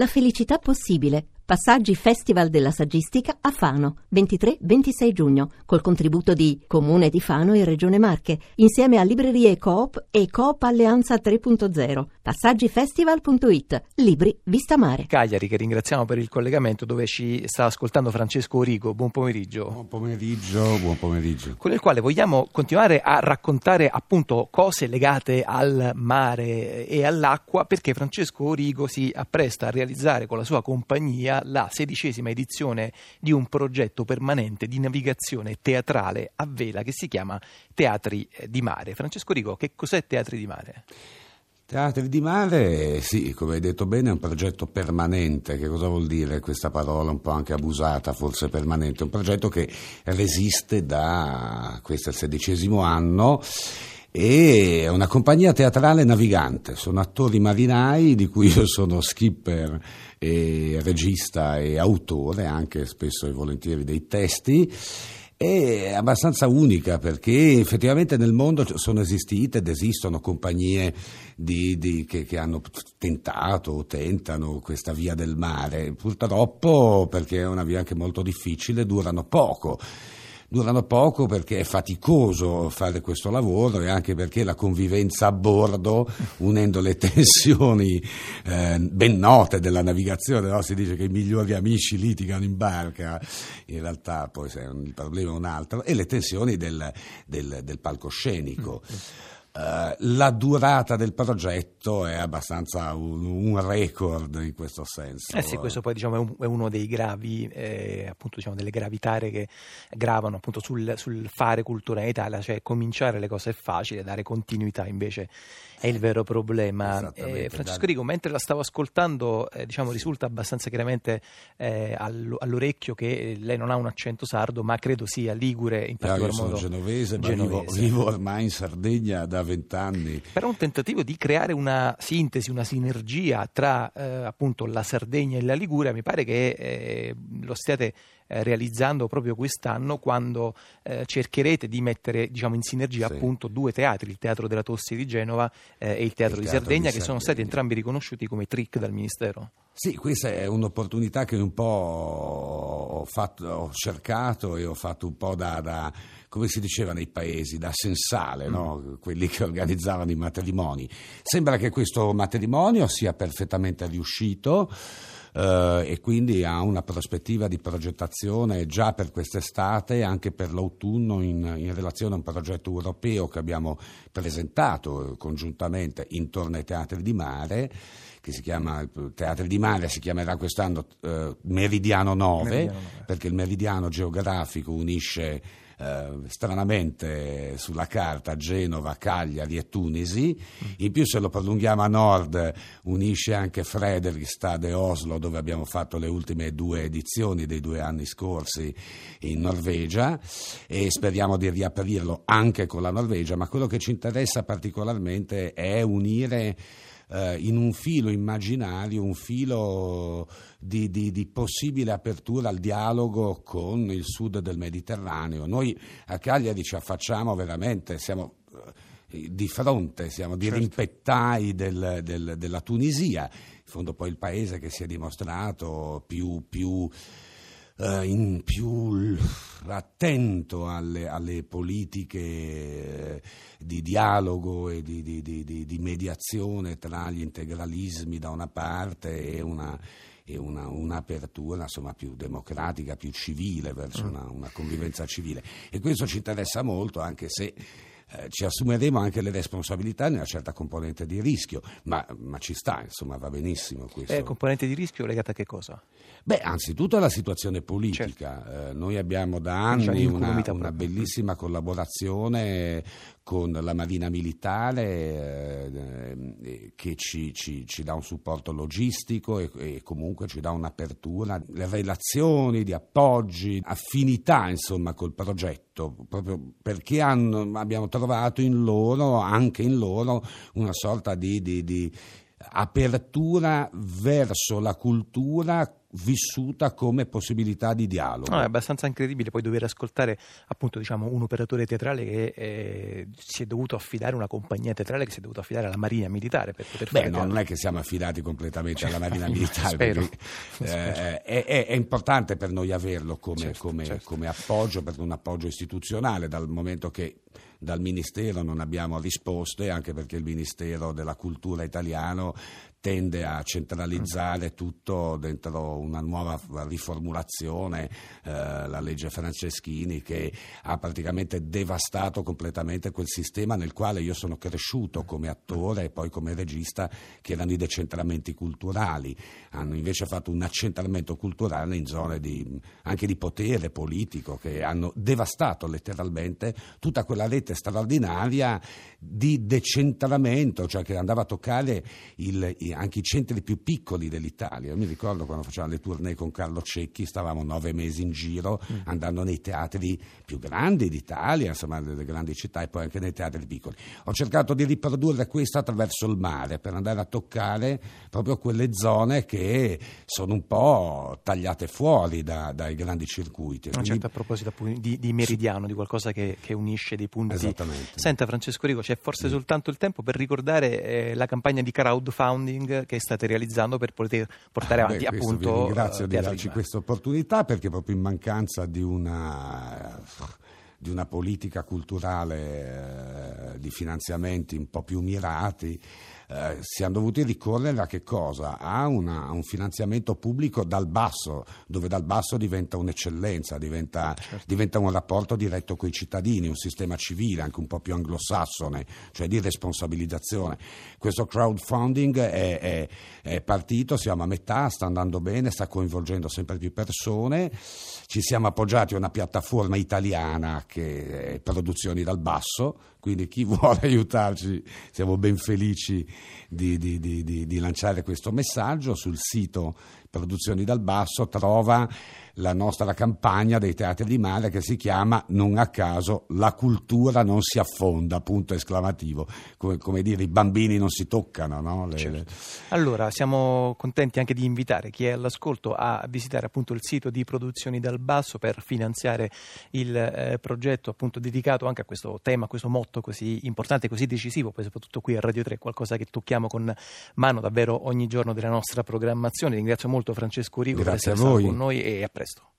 La felicità possibile. Passaggi Festival della Saggistica a Fano, 23-26 giugno, col contributo di Comune di Fano e Regione Marche, insieme a Librerie Coop e Coop Alleanza 3.0. Passaggifestival.it. Libri Vista Mare. Cagliari, che ringraziamo per il collegamento, dove ci sta ascoltando Francesco Origo. Buon pomeriggio. Buon pomeriggio, buon pomeriggio. Con il quale vogliamo continuare a raccontare appunto cose legate al mare e all'acqua, perché Francesco Origo si appresta a realizzare con la sua compagnia la sedicesima edizione di un progetto permanente di navigazione teatrale a vela che si chiama Teatri di Mare. Francesco Rigo, che cos'è Teatri di Mare? Teatri di mare, sì, come hai detto bene, è un progetto permanente. Che cosa vuol dire questa parola un po' anche abusata, forse permanente? Un progetto che resiste da, questo è il sedicesimo anno, e è una compagnia teatrale navigante. Sono attori marinai di cui io sono skipper e regista e autore, anche spesso e volentieri dei testi è abbastanza unica perché effettivamente nel mondo sono esistite ed esistono compagnie di, di, che, che, hanno tentato o tentano questa via del mare. Purtroppo, perché è una via anche molto difficile, durano poco durano poco perché è faticoso fare questo lavoro e anche perché la convivenza a bordo, unendo le tensioni eh, ben note della navigazione, no? si dice che i migliori amici litigano in barca, in realtà poi il problema è un altro, e le tensioni del, del, del palcoscenico. Mm. Uh, la durata del progetto è abbastanza un, un, record in questo senso. Eh sì, questo poi diciamo, è, un, è, uno dei gravi, eh, appunto, diciamo, delle gravitare che gravano appunto sul, sul, fare cultura in Italia, cioè cominciare le cose è facile, dare continuità invece è il vero problema. Eh, Francesco Rigo, mentre la stavo ascoltando, eh, diciamo, risulta abbastanza chiaramente eh, all'orecchio che lei non ha un accento sardo, ma credo sia ligure in particolar modo. Io sono genovese, genovese. Ma vivo, vivo ormai in Sardegna da vent'anni. Però un tentativo di creare una sintesi, una sinergia tra eh, appunto la Sardegna e la Liguria, mi pare che eh, lo stiate eh, realizzando proprio quest'anno quando eh, cercherete di mettere diciamo, in sinergia sì. appunto due teatri, il Teatro della Tossi di Genova eh, e il Teatro, il di, teatro Sardegna, di Sardegna, che sono stati entrambi riconosciuti come trick dal Ministero. Sì, questa è un'opportunità che un po' ho, fatto, ho cercato e ho fatto un po' da, da come si diceva nei paesi, da sensale, no? Mm. quelli che organizzavano i matrimoni. Sembra che questo matrimonio sia perfettamente riuscito eh, e quindi ha una prospettiva di progettazione già per quest'estate e anche per l'autunno in, in, relazione a un progetto europeo che abbiamo presentato congiuntamente intorno ai teatri di mare che si chiama Teatri di Mare, si chiamerà quest'anno eh, Meridiano 9, Meridiano 9, perché il meridiano geografico unisce eh, stranamente sulla carta Genova, Cagliari e Tunisi, in più se lo prolunghiamo a nord unisce anche Fredrikstad e Oslo dove abbiamo fatto le ultime due edizioni dei due anni scorsi in Norvegia e speriamo di riaprirlo anche con la Norvegia, ma quello che ci interessa particolarmente è unire eh, in un filo immaginario, un filo di, di, di, possibile apertura al dialogo con il sud del Mediterraneo. Noi a Cagliari ci affacciamo veramente, siamo eh, di fronte, siamo di certo. rimpettai del, del, della Tunisia, in fondo poi il paese che si è dimostrato più, più eh, in più attento alle, alle politiche eh, di dialogo e di, di, di, di, mediazione tra gli integralismi da una parte e una, e una, un'apertura insomma, più democratica, più civile verso mm. una, una convivenza civile. E questo ci interessa molto anche se eh, ci assumeremo anche le responsabilità una certa componente di rischio, ma, ma ci sta, insomma, va benissimo questo. Eh, componente di rischio legata a che cosa? Beh, anzitutto alla situazione politica. Certo. Eh, noi abbiamo da anni una, una bellissima collaborazione con la Marina Militare eh, eh, che ci, ci, ci, dà un supporto logistico e, e, comunque ci dà un'apertura, le relazioni di appoggi, affinità insomma col progetto, proprio perché hanno, abbiamo trovato in loro, anche in loro, una sorta di, di, di apertura verso la cultura vissuta come possibilità di dialogo. No, è abbastanza incredibile poi dover ascoltare appunto diciamo, un operatore teatrale che eh, si è dovuto affidare, una compagnia teatrale che si è dovuto affidare alla Marina Militare per poter Beh, fare no, teatro. non è che siamo affidati completamente alla Marina Militare, Spero. perché, eh, è, è- importante per noi averlo come, Certo, come- certo. come appoggio, perché un appoggio istituzionale, dal momento che dal Ministero non abbiamo risposte, anche perché il Ministero della Cultura italiano tende a centralizzare tutto dentro una nuova riformulazione, eh, la legge Franceschini che ha praticamente devastato completamente quel sistema nel quale io sono cresciuto come attore e poi come regista, che erano i decentramenti culturali. Hanno invece fatto un accentramento culturale in zone di, anche di potere politico che hanno devastato letteralmente tutta quella rete straordinaria di decentramento, cioè che andava a toccare il- anche i centri più piccoli dell'Italia. Io mi ricordo quando facevamo le tournée con Carlo Cecchi, stavamo nove mesi in giro andando nei teatri più grandi d'Italia, insomma nelle grandi città e poi anche nei teatri piccoli. Ho cercato di riprodurre questo attraverso il mare per andare a toccare proprio quelle zone che sono un po' tagliate fuori da- dai grandi circuiti. Quindi- certo, a proposito di, di meridiano, di qualcosa che, che unisce dei punti. Esattamente. Senta Francesco Rico, c'è forse soltanto il tempo per ricordare eh, la campagna di crowdfunding che state realizzando per poter portare Ah, avanti beh, appunto eh, di darci questa opportunità perché proprio in mancanza di una, di una politica culturale eh, di finanziamenti un po' più mirati eh, siamo dovuti ricorrere a che cosa? A, una- a un finanziamento pubblico dal basso, dove dal basso diventa un'eccellenza, diventa, Certo. diventa un rapporto diretto con i cittadini, un sistema civile anche un po' più anglosassone, cioè di responsabilizzazione. Questo crowdfunding è, è- è partito, siamo a metà, sta andando bene, sta coinvolgendo sempre più persone. Ci siamo appoggiati a una piattaforma italiana che è Produzioni dal Basso, quindi chi vuole aiutarci siamo ben felici di, di- di- di- lanciare questo messaggio. Sul sito Produzioni dal Basso trova la nostra campagna dei teatri di mare che si chiama non a caso La cultura non si affonda, punto esclamativo. Come, come dire, i bambini non si toccano, no? Le- Certo. le- Allora, siamo contenti anche di invitare chi è all'ascolto a visitare appunto il sito di Produzioni dal Basso per finanziare il eh, progetto appunto dedicato anche a questo tema, a questo motto così importante, così decisivo, poi soprattutto qui a Radio 3, qualcosa che tocchiamo con mano davvero ogni giorno della nostra programmazione. Ringrazio molto Francesco Rico per Grazie essere a stato con noi e a presto.